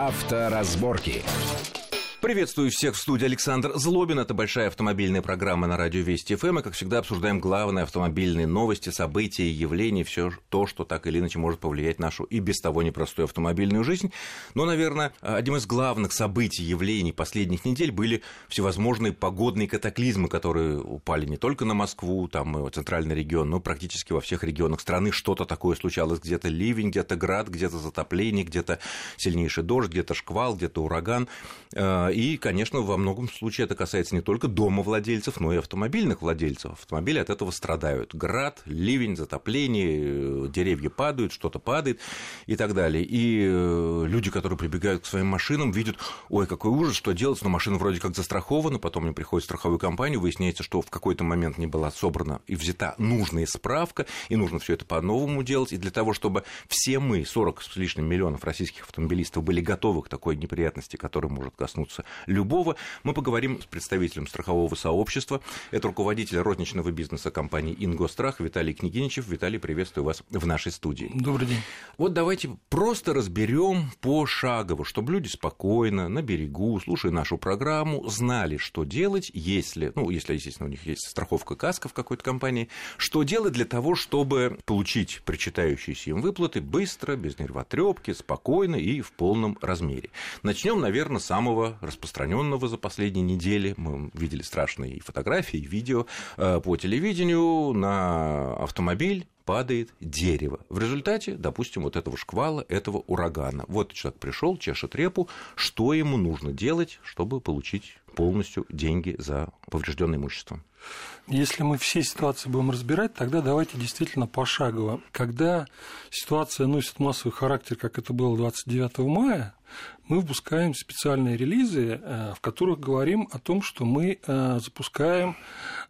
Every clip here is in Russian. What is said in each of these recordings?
Авторазборки. Приветствую всех в студии Александр Злобин. Это большая автомобильная программа на радио Вести ФМ. И, как всегда, обсуждаем главные автомобильные новости, события, явления, все то, что так или иначе может повлиять нашу и без того непростую автомобильную жизнь. Но, наверное, одним из главных событий, явлений последних недель были всевозможные погодные катаклизмы, которые упали не только на Москву, там, и центральный регион, но практически во всех регионах страны. Что-то такое случалось. Где-то ливень, где-то град, где-то затопление, где-то сильнейший дождь, где-то шквал, где-то ураган э, и, конечно, во многом случае это касается не только домовладельцев, но и автомобильных владельцев. Автомобили от этого страдают. Град, ливень, затопление, деревья падают, что-то падает и так далее. И э, люди, которые прибегают к своим машинам, видят, ой, какой ужас, что делать, но машина вроде как застрахована, потом мне приходит страховую компанию, выясняется, что в какой-то момент не была собрана и взята нужная справка, и нужно все это по-новому делать. И для того, чтобы все мы, 40 с лишним миллионов российских автомобилистов, были готовы к такой неприятности, которая может коснуться коснуться любого. Мы поговорим с представителем страхового сообщества. Это руководитель розничного бизнеса компании «Ингострах» Виталий Княгиничев. Виталий, приветствую вас в нашей студии. Добрый день. Вот давайте просто разберем пошагово, чтобы люди спокойно, на берегу, слушая нашу программу, знали, что делать, если, ну, если, естественно, у них есть страховка каска в какой-то компании, что делать для того, чтобы получить причитающиеся им выплаты быстро, без нервотрепки, спокойно и в полном размере. Начнем, наверное, с самого распространенного за последние недели. Мы видели страшные фотографии, видео э, по телевидению на автомобиль падает дерево. В результате, допустим, вот этого шквала, этого урагана. Вот человек пришел, чешет репу, что ему нужно делать, чтобы получить полностью деньги за поврежденное имущество. Если мы все ситуации будем разбирать, тогда давайте действительно пошагово. Когда ситуация носит массовый характер, как это было 29 мая, мы выпускаем специальные релизы, э, в которых говорим о том, что мы э, запускаем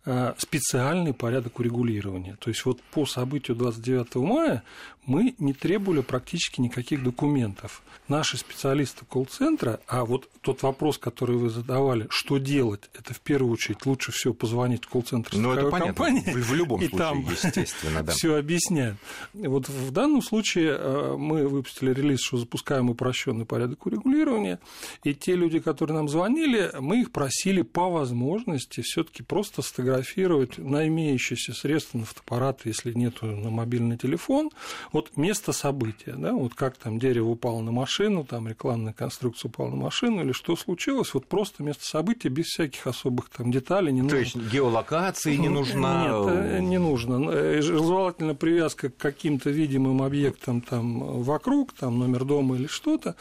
э, специальный порядок урегулирования. То есть вот по событию 29 мая мы не требовали практически никаких документов. Наши специалисты колл-центра, а вот тот вопрос, который вы задавали, что делать, это в первую очередь лучше всего позвонить в колл-центр ну, это компании. В, в любом и случае, там естественно, да. Все объясняют. Вот в данном случае мы выпустили релиз, что запускаем упрощенный порядок урегулирования, и те люди, которые нам звонили, мы их просили по возможности все-таки просто сфотографировать на имеющиеся средства на фотоаппарат, если нету на мобильный телефон, вот место события, да, вот как там дерево упало на машину, там рекламная конструкция упала на машину, или что случилось, вот просто место события без всяких особых там деталей. Не То нужно. есть геолокации не нужна? Нет, э, не нужно. Э, желательно привязка к каким-то видимым объектам там вокруг, там номер дома или что-то.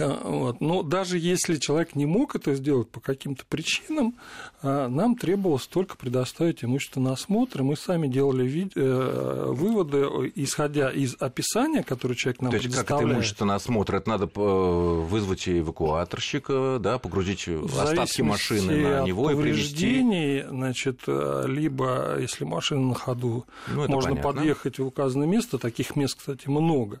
Э, вот. Но даже если человек не мог это сделать по каким-то причинам, э, нам требовалось только предоставить имущество на осмотр, и мы сами делали вид... Э, выводы, исходя из описания, которое человек нам То есть предоставляет. как это имущество на осмотр? Это надо вызвать эвакуаторщика, да, погрузить В остатки машины на него и повреждений, значит, либо, если машина на ходу, Ну, можно понятно. подъехать в указанное место, таких мест, кстати, много.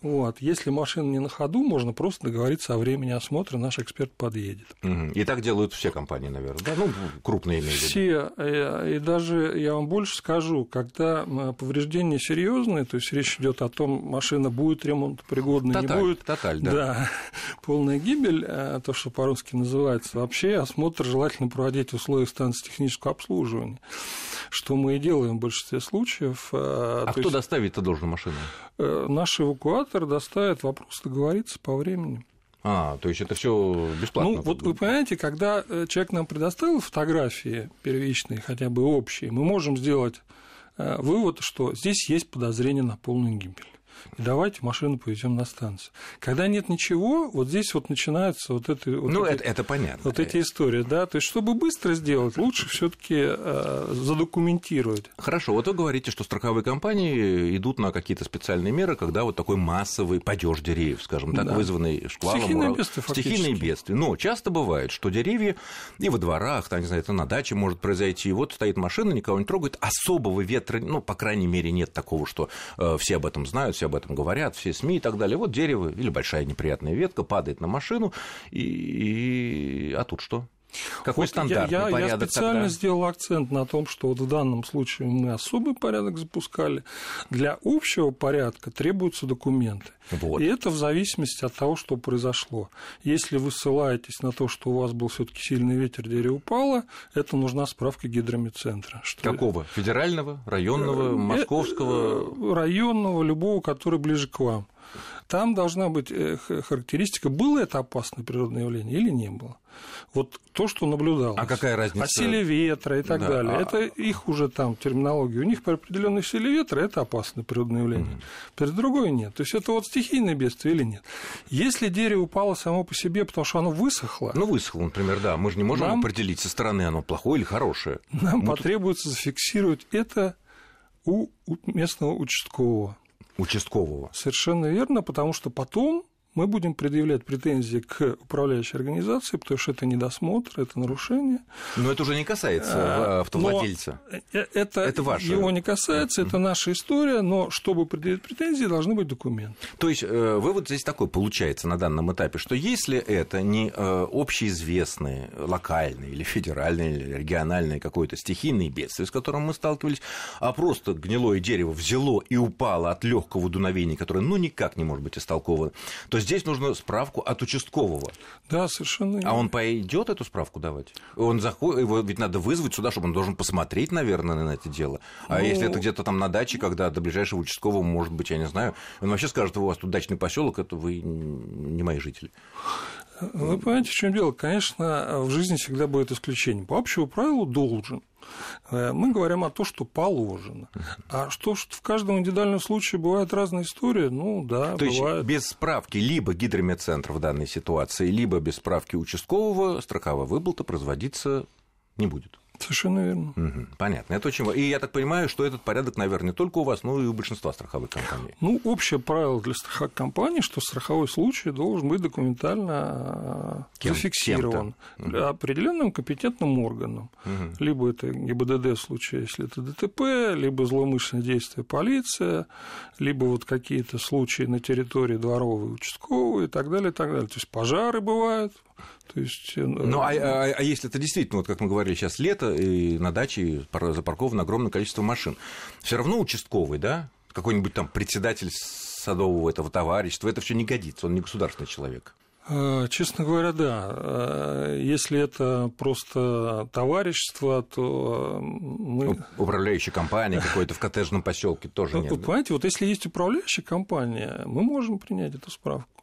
Вот. Если машина не на ходу, можно просто договориться о времени осмотра, наш эксперт подъедет. И так делают все компании, наверное, да? Ну, крупные имею в виду. Все, э, и даже я вам больше скажу, когда э, повреждения серьезные, то есть речь идет о том, машина будет ремонтопригодна, не Тоталь, будет, тоталь, да. да, полная гибель, э, то, что по-русски называется. Вообще осмотр желательно проводить в условиях станции технического обслуживания, что мы и делаем в большинстве случаев. А То кто есть, доставит-то должен машину? э, Наш эвакуатор доставит вопрос договориться по времени. А, то есть это все бесплатно? Ну, вот вы понимаете, когда э, человек нам предоставил фотографии первичные, хотя бы общие, мы можем сделать э, вывод, что здесь есть подозрение на полную гибель. И давайте машину повезем на станцию. Когда нет ничего, вот здесь вот начинаются вот, это, вот, Ну, эти, это, это понятно. вот эти истории, да. То есть, чтобы быстро сделать, лучше все-таки задокументировать. Хорошо, вот вы говорите, что страховые компании идут на какие-то специальные меры, когда вот такой массовый падеж деревьев, скажем так, Да. вызванный шквалом. Стихийные ураган- бедствия, Стихийные фактически. бедствия. Но часто бывает, что деревья и во дворах, там, не знаю, это на даче может произойти, и вот стоит машина, никого не трогает, особого ветра, ну, по крайней мере, нет такого, что э, все об этом знают, все об этом говорят, все СМИ и так далее. Вот дерево или большая неприятная ветка падает на машину, и, и... а тут что? Какой Вот стандартный я, я, порядок я специально тогда? сделал акцент на том, что вот в данном случае мы особый порядок запускали. Для общего порядка требуются документы. Вот. И это в зависимости от того, что произошло. Если вы ссылаетесь на то, что у вас был все-таки сильный ветер, дерево упало, это нужна справка гидромедцентра. Что Какого? Федерального, районного, Э, московского? э, районного, любого, который ближе к вам. Там должна быть э, характеристика, было это опасное природное явление или не было. Вот то, что наблюдалось. А какая разница? О силе ветра и так Да, далее. а- Это их уже там терминология. У них при определенной силе ветра это опасное природное явление. При другой нет. То есть это вот стихийное бедствие или нет. Если дерево упало само по себе, потому что оно высохло, Ну, высохло, например, да. Мы же не можем Нам- определить со стороны, оно плохое или хорошее. нам Мы тут- потребуется зафиксировать это у местного участкового. Участкового. Совершенно верно, потому что потом мы будем предъявлять претензии к управляющей организации, потому что это недосмотр, это нарушение. Но это уже не касается А, э, автовладельца. Э, Это, Это ваше. его не касается, это наша история, но чтобы предъявить претензии, должны быть документы. То есть э, вывод здесь такой получается на данном этапе, что если это не э, общеизвестные, локальные или федеральные, или региональные какое-то стихийное бедствие, с которым мы сталкивались, а просто гнилое дерево взяло и упало от легкого дуновения, которое ну никак не может быть истолковано, то здесь нужно справку от участкового. Да, совершенно верно. А он пойдет эту справку давать? Он заходит, его ведь надо вызвать сюда, чтобы он должен посмотреть, наверное, на это дело. А Ну- если это где-то там на даче, когда до ближайшего участкового, может быть, я не знаю, он вообще скажет, у вас тут дачный поселок, это вы не мои жители. Вы понимаете, в чем дело? Конечно, в жизни всегда будет исключение. По общему правилу должен. Э, Мы говорим о том, что положено. А что в каждом индивидуальном случае бывает разная история, ну да, То есть бывает. без справки либо гидромедцентра в данной ситуации, либо без справки участкового страховая выплата производиться не будет. Совершенно верно. Мгм, понятно. Это очень. И я так понимаю, что этот порядок, наверное, не только у вас, но и у большинства страховых компаний. Ну, общее правило для страховых компаний, что страховой случай должен быть документально э, Кем? зафиксирован Кем-то. определенным компетентным органом. Мгм. Либо это ГИБДД в случае, если это ДТП, либо злоумышленное действие полиция, либо вот какие-то случаи на территории дворовой, участковой и так далее, и так далее. То есть пожары бывают. То есть, э, Ну, а, а- а если это действительно, вот как мы говорили сейчас, лето, и на даче пар- запарковано огромное количество машин, все равно участковый, да, какой-нибудь там председатель садового этого товарищества, это все не годится, он не государственный человек. Э, Честно говоря, да. Э, Если это просто товарищество, то э, мы... Ну, управляющая компания какой-то в коттеджном поселке тоже Ну, нет. понимаете, вот если есть управляющая компания, мы можем принять эту справку.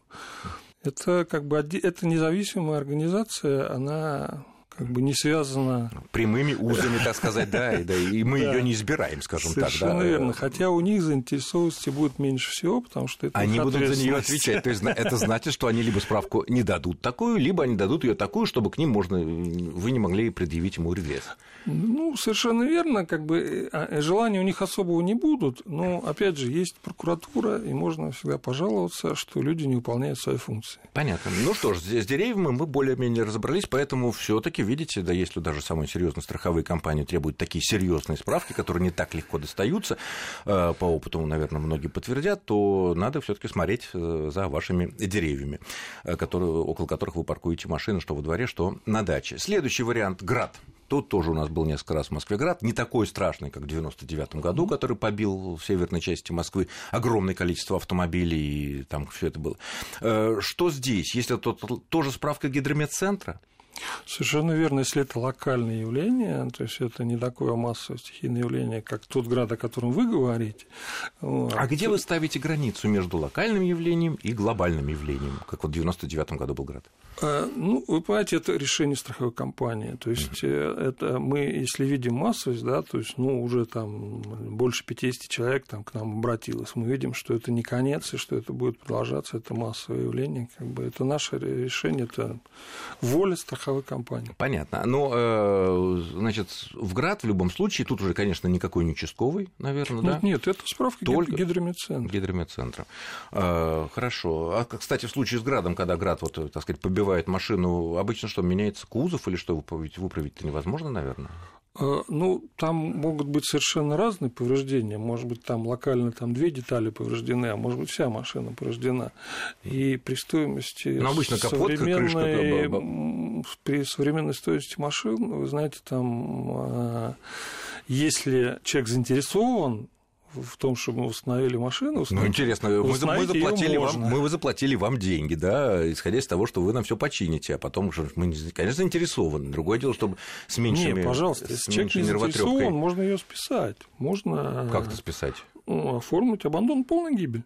Это как бы это независимая организация, она как бы не связана Прямыми узами, так сказать, да, и, да, и мы Да. ее не избираем, скажем так. Совершенно да. верно. Хотя у них заинтересованности будет меньше всего, потому что это Они будут за нее отвечать. То есть это значит, что они либо справку не дадут такую, либо они дадут ее такую, чтобы к ним можно, вы не могли предъявить ему регресс. Ну, совершенно верно, как бы э, желания у них особого не будут, но, опять же, есть прокуратура, и можно всегда пожаловаться, что люди не выполняют свои функции. Понятно. Ну что ж, с деревьями мы более-менее разобрались, поэтому все-таки, видите, да, если даже самые серьезные страховые компании требуют такие серьезные справки, которые не так легко достаются, э, по опыту, наверное, многие подтвердят, то надо все-таки смотреть э, за вашими деревьями, э, которые, около которых вы паркуете машины, что во дворе, что на даче. Следующий вариант – град. Тут тоже у нас был несколько раз в Москве град, не такой страшный, как в 99 году, который побил в северной части Москвы огромное количество автомобилей, и там все это было. Что здесь? Если это тоже справка гидромедцентра? Совершенно верно, если это локальное явление, то есть это не такое массовое стихийное явление, как тот град, о котором вы говорите. Вот. А где вы ставите границу между локальным явлением и глобальным явлением, как вот в 99 году был град? Э, Ну, вы понимаете, это решение страховой компании. То есть mm это мы, если видим массовость, да, то есть, ну, уже там больше 50 человек там к нам обратилось, мы видим, что это не конец, и что это будет продолжаться, это массовое явление, как бы это наше решение, это воля страховой компании. Понятно. Но, э, значит, в град в любом случае, тут уже, конечно, никакой не участковый, наверное, да? Нет, нет, это справка Только- гидромедцентра. Гидромедцентра. Э, Хорошо. А, кстати, в случае с градом, когда град, вот, так сказать, побивает машину, обычно что, меняется кузов или что, выправить, выправить-то невозможно, наверное? Э, Ну, там могут быть совершенно разные повреждения. Может быть, там локально там две детали повреждены, а может быть, вся машина повреждена. И при стоимости Ну, обычно капот, современной крышка, при современной стоимости машин, вы знаете, там, а, если человек заинтересован в том, чтобы мы установили машину. Ну, интересно, мы, мы, заплатили вам, мы заплатили вам деньги, да, исходя из того, что вы нам все почините, а потом уже мы, конечно, заинтересованы. Другое дело, чтобы с меньшими Не, пожалуйста, если человек не заинтересован, можно ее списать. Можно... Как-то списать? Ну, оформить абандон полной гибель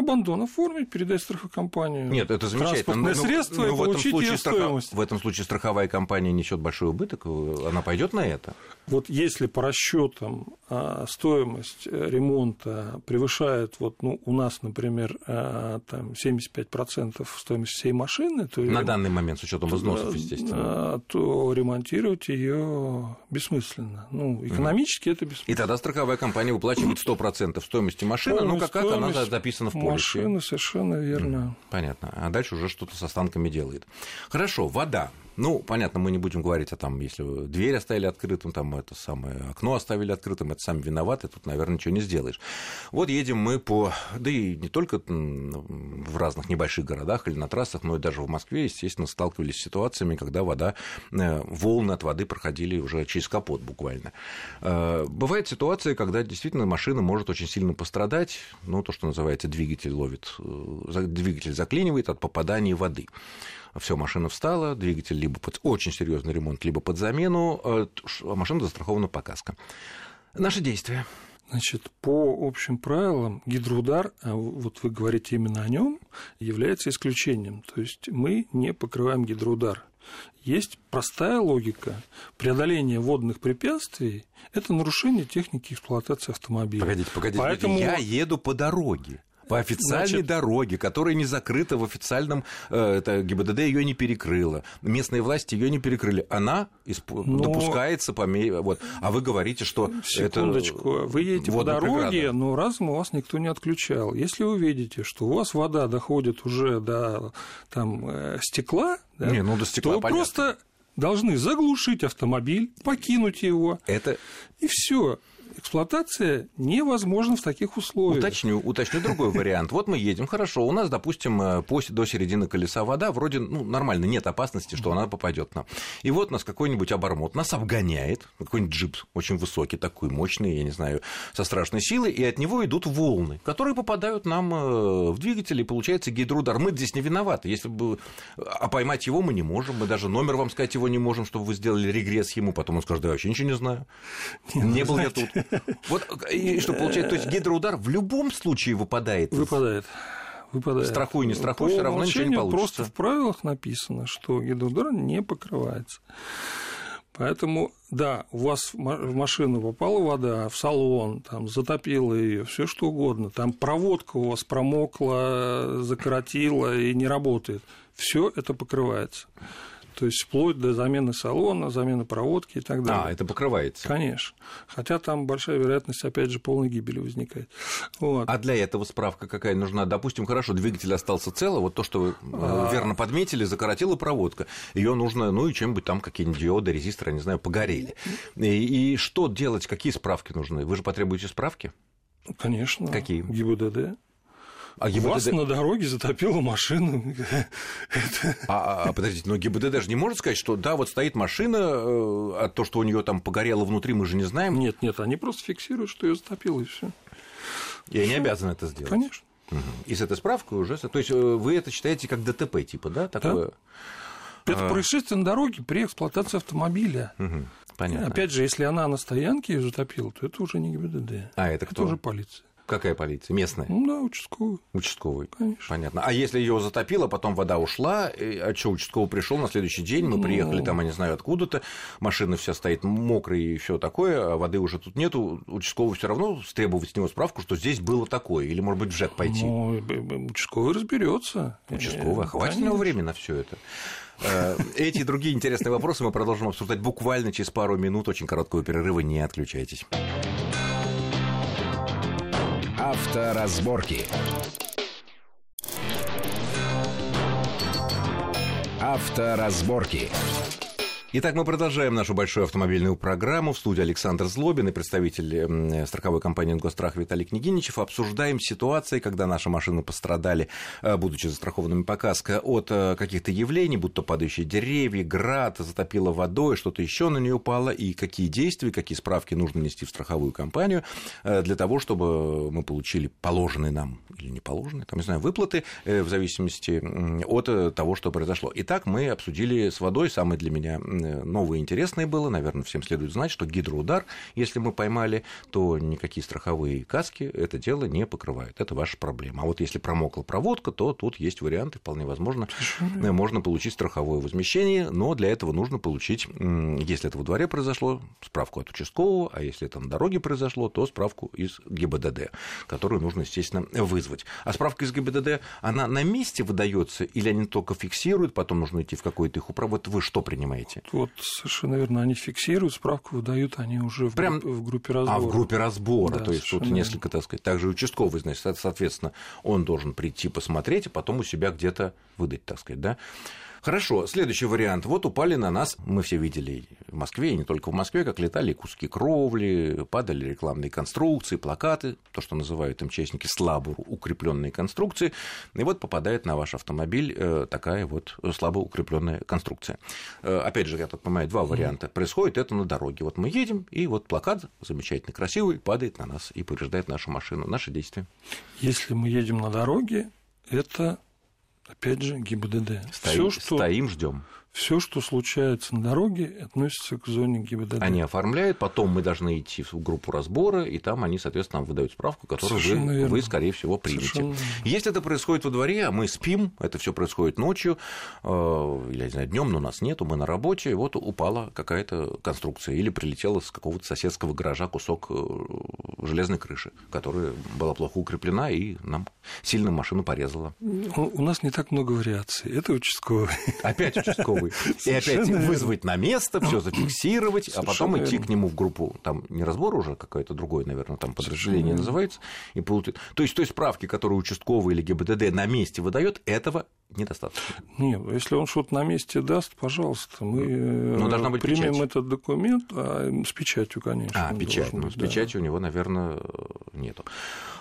абандон оформить, передать страхокомпанию. Нет, это замечательно. Транспортное но, средство но, но и получить в этом случае ее стоимость. В этом случае страховая компания несет большой убыток, она пойдет на это? Вот если по расчетам а, стоимость э, ремонта превышает, вот, ну, у нас, например, а, там 75% стоимости всей машины, то на данный момент с учетом взносов, естественно, а, то ремонтировать ее бессмысленно. Ну, экономически mm. это бессмысленно. И тогда страховая компания выплачивает 100% стоимости машины, ну, как, как она записана в полисе. Машины, совершенно верно. Понятно. А дальше уже что-то с останками делает. Хорошо, вода. Ну, понятно, мы не будем говорить о том, если дверь оставили открытым, там это самое окно оставили открытым, это сами виноваты, тут, наверное, ничего не сделаешь. Вот едем мы по, да и не только в разных небольших городах или на трассах, но и даже в Москве, естественно, сталкивались с ситуациями, когда вода, э, волны от воды проходили уже через капот буквально. Э, бывает ситуация, когда действительно машина может очень сильно пострадать, ну, то, что называется, двигатель ловит, э, двигатель заклинивает от попадания воды все, машина встала, двигатель либо под очень серьезный ремонт, либо под замену, а машина застрахована по каско. Наши действия. Значит, по общим правилам гидроудар, а вот вы говорите именно о нем, является исключением. То есть мы не покрываем гидроудар. Есть простая логика. Преодоление водных препятствий – это нарушение техники эксплуатации автомобиля. Погодите, погодите, Поэтому... я еду по дороге по официальной Значит... дороге, которая не закрыта в официальном, э, это ГИБДД ее не перекрыла, местные власти ее не перекрыли, она исп... Но... допускается по мере, вот, а вы говорите, что Секундочку, это вы едете по дороге, преграда. но разум у вас никто не отключал. Если вы видите, что у вас вода доходит уже до там э, стекла, да, не, ну, до стекла, то понятно. просто должны заглушить автомобиль, покинуть его. Это... И все эксплуатация невозможна в таких условиях. Уточню, уточню другой вариант. Вот мы едем, хорошо, у нас, допустим, э, до середины колеса вода, вроде ну, нормально, нет опасности, что она попадет нам. И вот нас какой-нибудь обормот нас обгоняет, какой-нибудь джип очень высокий, такой мощный, я не знаю, со страшной силой, и от него идут волны, которые попадают нам э, в двигатель, и получается гидроудар. Мы здесь не виноваты, если бы... А поймать его мы не можем, мы даже номер вам сказать его не можем, чтобы вы сделали регресс ему, потом он скажет, да, я вообще ничего не знаю. Не, не был знаете... я тут. Вот и что получается, то есть гидроудар в любом случае выпадает? Выпадает. Выпадает. Страхуй, не страхуй, все равно ничего не получится. Просто в правилах написано, что гидроудар не покрывается. Поэтому, да, у вас в машину попала вода, в салон, там, затопила ее, все что угодно, там проводка у вас промокла, закоротила и не работает. Все это покрывается. То есть вплоть до замены салона, замены проводки и так далее. А, это покрывается. Конечно. Хотя там большая вероятность, опять же, полной гибели возникает. Вот. А для этого справка какая нужна? Допустим, хорошо, двигатель остался цел, вот то, что вы э, а... верно подметили, закоротила проводка. Ее нужно, ну и чем-нибудь там какие-нибудь диоды, резисторы, не знаю, погорели. И, и что делать, какие справки нужны? Вы же потребуете справки? Конечно. Какие? ГИБДД. А ГИБДД... Вас на дороге затопила машину. А, а, подождите, но ГИБДД даже не может сказать, что да, вот стоит машина, э, а то, что у нее там погорело внутри, мы же не знаем. Нет, нет, они просто фиксируют, что ее затопило, и все. И они обязаны это сделать. Конечно. И с этой справкой уже. То есть э, вы это считаете как ДТП, типа, да? Такое... Да. Это а... происшествие на дороге при эксплуатации автомобиля. Угу. Понятно. Опять же, если она на стоянке ее затопила, то это уже не ГИБДД. А это кто? Это уже полиция. Какая полиция? Местная? Ну да, участковый. Участковый. Конечно. Понятно. А если ее затопило, потом вода ушла, а что, участковый пришел на следующий день, мы ну... приехали там, я не знаю, откуда-то, машина вся стоит мокрая и все такое, а воды уже тут нету, участковый все равно требовать с него справку, что здесь было такое, или, может быть, в ЖЭК пойти? Ну, участковый разберется. Участковый, а хватит у него времени на все это? Э, эти и другие интересные вопросы мы продолжим обсуждать буквально через пару минут. Очень короткого перерыва, не отключайтесь. Авторазборки. Авторазборки. Итак, мы продолжаем нашу большую автомобильную программу. В студии Александр Злобин и представитель страховой компании «Ингострах» Виталий Княгиничев. Обсуждаем ситуации, когда наши машины пострадали, э, будучи застрахованными по каско, от э, каких-то явлений, будто падающие деревья, град, затопило водой, что-то еще на нее упало, и какие действия, какие справки нужно нести в страховую компанию э, для того, чтобы мы получили положенные нам или не положенные, там, не знаю, выплаты в зависимости от того, что произошло. Итак, мы обсудили с водой, самый для меня новое и интересное было, наверное, всем следует знать, что гидроудар, если мы поймали, то никакие страховые каски это дело не покрывают. Это ваша проблема. А вот если промокла проводка, то тут есть варианты, вполне возможно, Совершенно. можно получить страховое возмещение, но для этого нужно получить, если это во дворе произошло, справку от участкового, а если это на дороге произошло, то справку из ГИБДД, которую нужно, естественно, вызвать. А справка из ГИБДД, она на месте выдается или они только фиксируют, потом нужно идти в какой-то их управ? Вот вы что принимаете? Вот совершенно верно, они фиксируют, справку выдают они уже в, Прям... в группе разбора. А, в группе разбора, да, то есть тут несколько, так сказать, также участковый, значит, соответственно, он должен прийти посмотреть, а потом у себя где-то выдать, так сказать, да. Хорошо, следующий вариант. Вот упали на нас, мы все видели в Москве, и не только в Москве, как летали куски кровли, падали рекламные конструкции, плакаты, то, что называют МЧСники слабо укрепленные конструкции, и вот попадает на ваш автомобиль э, такая вот слабо укрепленная конструкция. Э, опять же, я так понимаю, два варианта. Происходит это на дороге. Вот мы едем, и вот плакат замечательно красивый падает на нас и повреждает нашу машину. Наши действия. Если мы едем на дороге, это опять же, ГИБДД. Стоим, Всё, что... стоим ждем все, что случается на дороге, относится к зоне ГИБДД. Они оформляют, потом мы должны идти в группу разбора, и там они, соответственно, выдают справку, которую вы, вы, скорее всего, примете. Если это происходит во дворе, а мы спим, это все происходит ночью, э, или, не знаю, днем, но у нас нету, мы на работе, и вот упала какая-то конструкция, или прилетела с какого-то соседского гаража кусок э, железной крыши, которая была плохо укреплена, и нам сильно машину порезала. У нас не так много вариаций. Это участковый. Опять участковый готовы. И опять вызвать на место, все зафиксировать, а потом идти к нему в группу. Там не разбор уже какое-то другое, наверное, там подразделение называется. И получить. То есть той справки, которую участковый или ГИБДД на месте выдает, этого недостаточно. Нет, если он что-то на месте даст, пожалуйста, мы должна быть примем печать. этот документ а, с печатью, конечно. А, печать. Ну, с да. печатью у него, наверное, нету.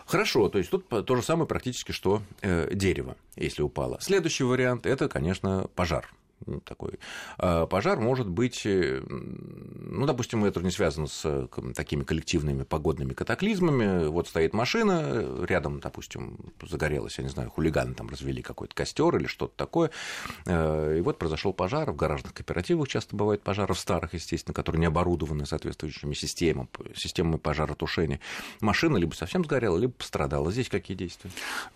Хорошо, то есть тут то же самое практически, что э, дерево, если упало. Следующий вариант это, конечно, пожар такой а, пожар может быть, э, ну, допустим, это не связано с такими коллективными погодными катаклизмами. Вот стоит машина, рядом, допустим, загорелась, я не знаю, хулиганы там развели какой-то костер или что-то такое, э, и вот произошел пожар. В гаражных кооперативах часто бывает пожары в старых, естественно, которые не оборудованы соответствующими системами, системами пожаротушения. Машина либо совсем сгорела, либо пострадала. Здесь какие действия?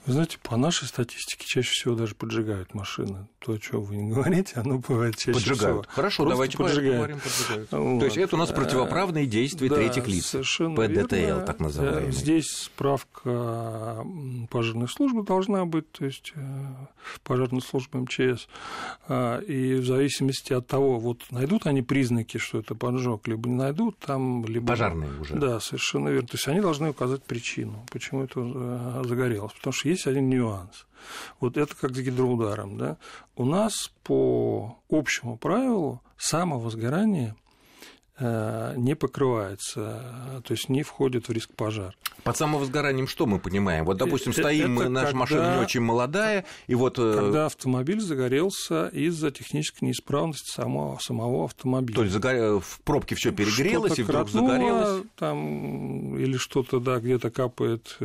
Вы знаете, по нашей статистике чаще всего даже поджигают машины. То, о чем вы не говорите, оно бывает чаще поджигают. всего. Хорошо, давайте поджигают. поговорим поджигают. Вот. То есть это у нас противоправные действия да, третьих лиц. Совершенно ПДТЛ, верно. так называемый. Здесь справка пожарной службы должна быть, то есть э, пожарной службы МЧС. И в зависимости от того, вот найдут они признаки, что это поджог, либо не найдут, там либо... Пожарные уже. Да, совершенно верно. То есть они должны указать причину, почему это э, загорелось. Потому что есть один нюанс. Вот это как с гидроударом. Да? У нас по общему правилу самовозгорание Э, не покрывается, то есть не входит в риск пожара. Под самовозгоранием что мы понимаем? Вот, допустим, э, стоим, это наша когда, машина не очень молодая, и вот... Э, когда автомобиль загорелся из-за технической неисправности самого, самого автомобиля. То есть загор... в пробке все перегрелось, и вдруг кротнуло, загорелось? Там, или что-то, да, где-то капает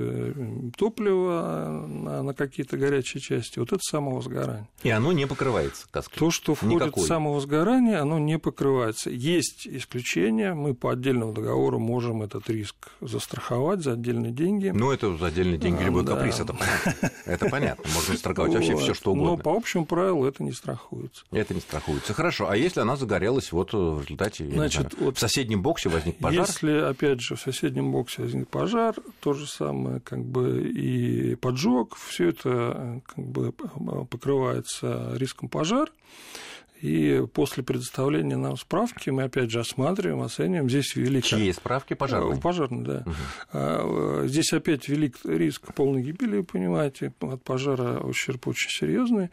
топливо на, на какие-то горячие части. Вот это самовозгорание. И оно не покрывается каской? То, что входит Никакой. в самовозгорание, оно не покрывается. Есть исключение. Мы по отдельному договору можем этот риск застраховать за отдельные деньги. Ну, это за отдельные деньги любой да. каприз, это понятно. Это понятно. Можно страховать вообще все, что угодно. Но по общему правилу это не страхуется. Это не страхуется. Хорошо. А если она загорелась вот в результате, Значит, знаю, вот в соседнем боксе возник пожар? Если, опять же, в соседнем боксе возник пожар, то же самое, как бы и поджог, все это как бы покрывается риском пожара. И после предоставления нам справки мы опять же осматриваем, оцениваем. Здесь велик... Чьи справки? Пожарные? Пожарные, да. Угу. Здесь опять велик риск полной гибели, вы понимаете. От пожара ущерб очень серьезный.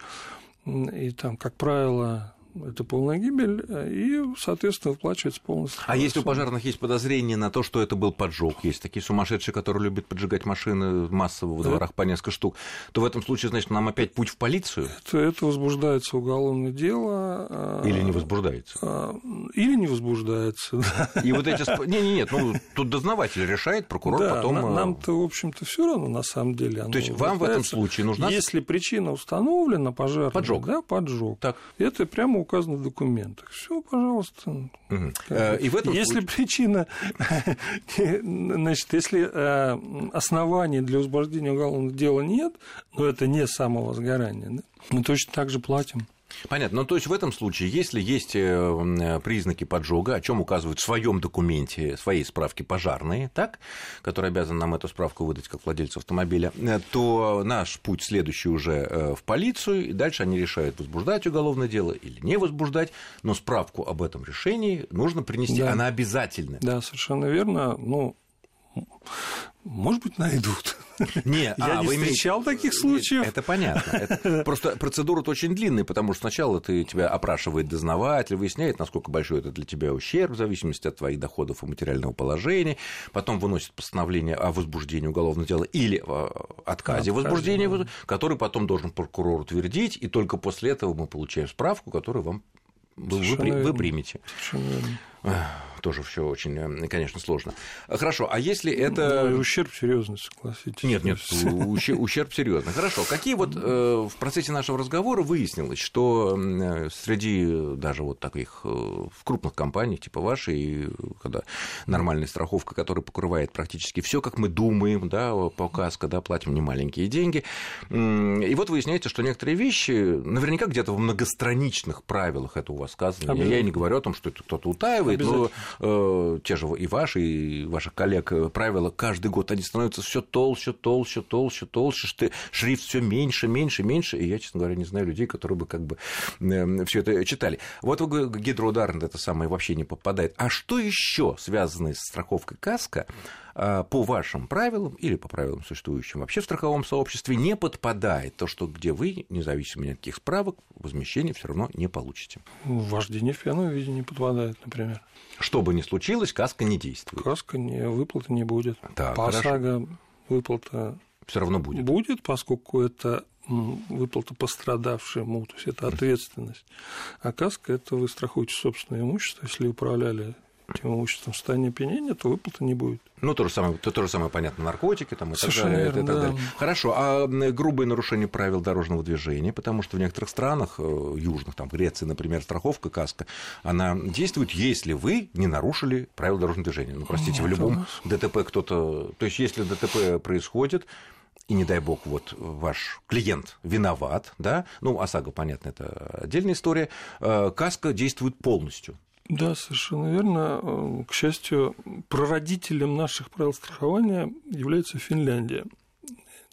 И там, как правило, это полная гибель, и, соответственно, выплачивается полностью. А если у пожарных есть подозрение на то, что это был поджог, есть такие сумасшедшие, которые любят поджигать машины массово в дворах по несколько штук, то в этом случае, значит, нам опять путь в полицию? Это, это возбуждается уголовное дело. А, или не возбуждается? А, или не возбуждается, да. И вот эти... Не, не, нет, ну, тут дознаватель решает, прокурор да, потом... Э, нам-то, в общем-то, все равно, на самом деле. То есть вам в этом случае нужна... Если причина установлена, пожар... Поджог. Да, поджог. Так. Это прямо указано в документах. Все, пожалуйста. Угу. И в этом если случае... причина, значит, если э, оснований для возбуждения уголовного дела нет, но это не самовозгорание, да, мы точно так же платим. Понятно. Ну, то есть в этом случае, если есть э, признаки поджога, о чем указывают в своем документе, своей справке пожарные, так, который обязан нам эту справку выдать как владельцу автомобиля, э, то наш путь следующий уже э, в полицию, и дальше они решают, возбуждать уголовное дело или не возбуждать, но справку об этом решении нужно принести, да. она обязательна. Да, совершенно верно. Ну, может быть, найдут. Не, я а, не встречал имеете... таких случаев. Это понятно. Это... Просто процедура очень длинная, потому что сначала ты, тебя опрашивает дознаватель, выясняет, насколько большой это для тебя ущерб, в зависимости от твоих доходов и материального положения. Потом выносит постановление о возбуждении уголовного дела или отказе Отказ, возбуждения, да. который потом должен прокурор утвердить, и только после этого мы получаем справку, которую вам вы, вы, вы примете. Совершенно верно тоже все очень, э, конечно, сложно. Хорошо, а если это... Ну, ущерб серьезный, согласитесь. Нет, нет, ущерб серьезный. Хорошо, какие вот э, в процессе нашего разговора выяснилось, что э, среди даже вот таких в крупных компаниях, типа вашей, когда нормальная страховка, которая покрывает практически все, как мы думаем, да, по КАСКО, да, платим немаленькие деньги, и вот выясняется, что некоторые вещи, наверняка где-то в многостраничных правилах это у вас сказано, я и не говорю о том, что это кто-то утаивает, но э, те же и ваши, и ваших коллег э, правила, каждый год они становятся все толще, толще, толще, толще, шрифт все меньше, меньше, меньше, и я, честно говоря, не знаю людей, которые бы как бы э, все это читали. Вот вы гидроудар это самое вообще не попадает. А что еще связано с страховкой КАСКО? А, по вашим правилам или по правилам, существующим вообще в страховом сообществе, не подпадает то, что где вы, независимо от каких справок, возмещения все равно не получите. Вождение в пьяном виде не подпадает, например. Что бы ни случилось, каска не действует. Каска не, выплаты не будет. Так, по ОСАГО выплата все равно будет. Будет, поскольку это выплата пострадавшему, то есть это ответственность. А каска – это вы страхуете собственное имущество, если управляли имуществом в состоянии опьянения, то выплаты не будет. Ну, то же самое, то, то же самое понятно, наркотики там, и Совершенно так далее. Верно, и так далее. Да. Хорошо, а грубое нарушение правил дорожного движения, потому что в некоторых странах, э, южных, там, в Греции, например, страховка КАСКО, она действует, если вы не нарушили правила дорожного движения. Ну, простите, в любом ДТП кто-то... То есть, если ДТП происходит, и не дай бог, вот ваш клиент виноват, да, ну, ОСАГО, понятно, это отдельная история, э, каска действует полностью. Да, совершенно верно. Э, к счастью, прародителем наших правил страхования является Финляндия.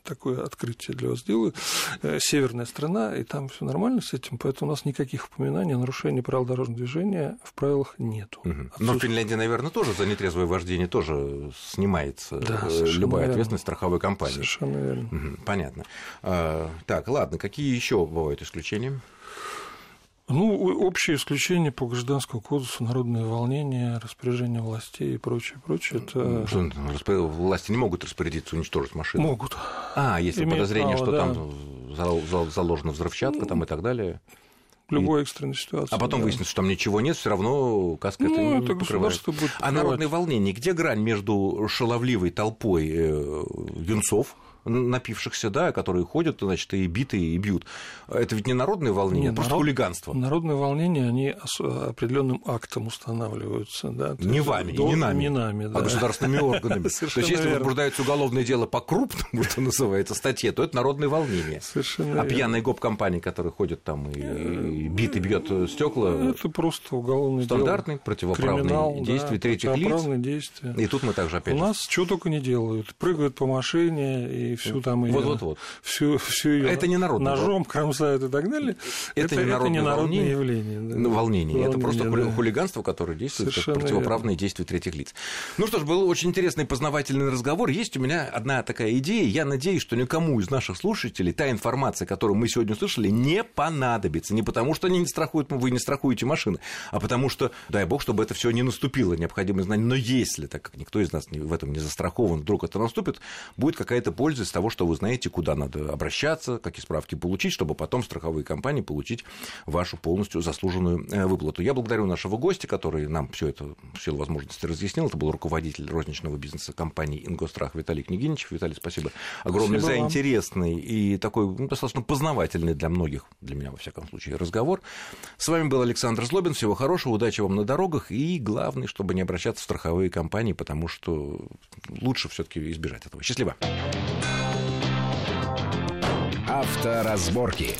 Такое открытие для вас делаю. Э, северная страна, и там все нормально с этим, поэтому у нас никаких упоминаний о нарушении правил дорожного движения в правилах нету. Угу. Но Финляндия, наверное, тоже за нетрезвое вождение тоже снимается да, э, любая верно. ответственность страховой компании. Совершенно верно. Угу. Понятно. А, так, ладно, какие еще бывают исключения? Ну, общее исключение по гражданскому кодексу, народное волнение, распоряжение властей и прочее, прочее. Это... Что, власти не могут распорядиться уничтожить машину? Могут. А, если Имеют подозрение, право, что да. там заложена взрывчатка там и так далее? любой экстренной ситуации. А потом да. выяснится, что там ничего нет, все равно каска ну, это не это покрывает. Будет а народное волнение, где грань между шаловливой толпой э, юнцов, напившихся, да, которые ходят, значит, и битые, и бьют. Это ведь не народное волнение, Нет, просто народ... хулиганство. Народные волнения, они определенным актом устанавливаются. Да? Не есть, вами, до... не нами, не нами а да. а государственными органами. То есть, если возбуждается уголовное дело по крупному, что называется, статье, то это народное волнение. Совершенно а пьяные гоп-компании, которые ходят там и бит, и бьет стекла. Это просто уголовное Стандартные противоправные действия третьих лиц. действия. И тут мы также опять У нас чего только не делают. Прыгают по машине и и всю там ее... Вот, вот, вот. Всю, всю ее это не народное ножом кромсают и так далее. Это, это не народное, это не народное волнение, явление. Да. Ну, волнение. волнение. Это просто да. хулиганство, которое действует Совершенно как противоправное верно. действие третьих лиц. Ну что ж, был очень интересный познавательный разговор. Есть у меня одна такая идея. Я надеюсь, что никому из наших слушателей та информация, которую мы сегодня услышали, не понадобится. Не потому, что они не страхуют, вы не страхуете машины, а потому что, дай бог, чтобы это все не наступило, необходимое знание. Но если, так как никто из нас в этом не застрахован, вдруг это наступит, будет какая-то польза из того, что вы знаете, куда надо обращаться, какие справки получить, чтобы потом страховые компании получить вашу полностью заслуженную э, выплату. Я благодарю нашего гостя, который нам все это в силу возможности разъяснил. Это был руководитель розничного бизнеса компании «Ингострах» Виталий Княгиничев. Виталий, спасибо огромное спасибо за вам. интересный и такой ну, достаточно познавательный для многих, для меня, во всяком случае, разговор. С вами был Александр Злобин. Всего хорошего, удачи вам на дорогах. И главное, чтобы не обращаться в страховые компании, потому что лучше все-таки избежать этого. Счастливо. Авторазборки.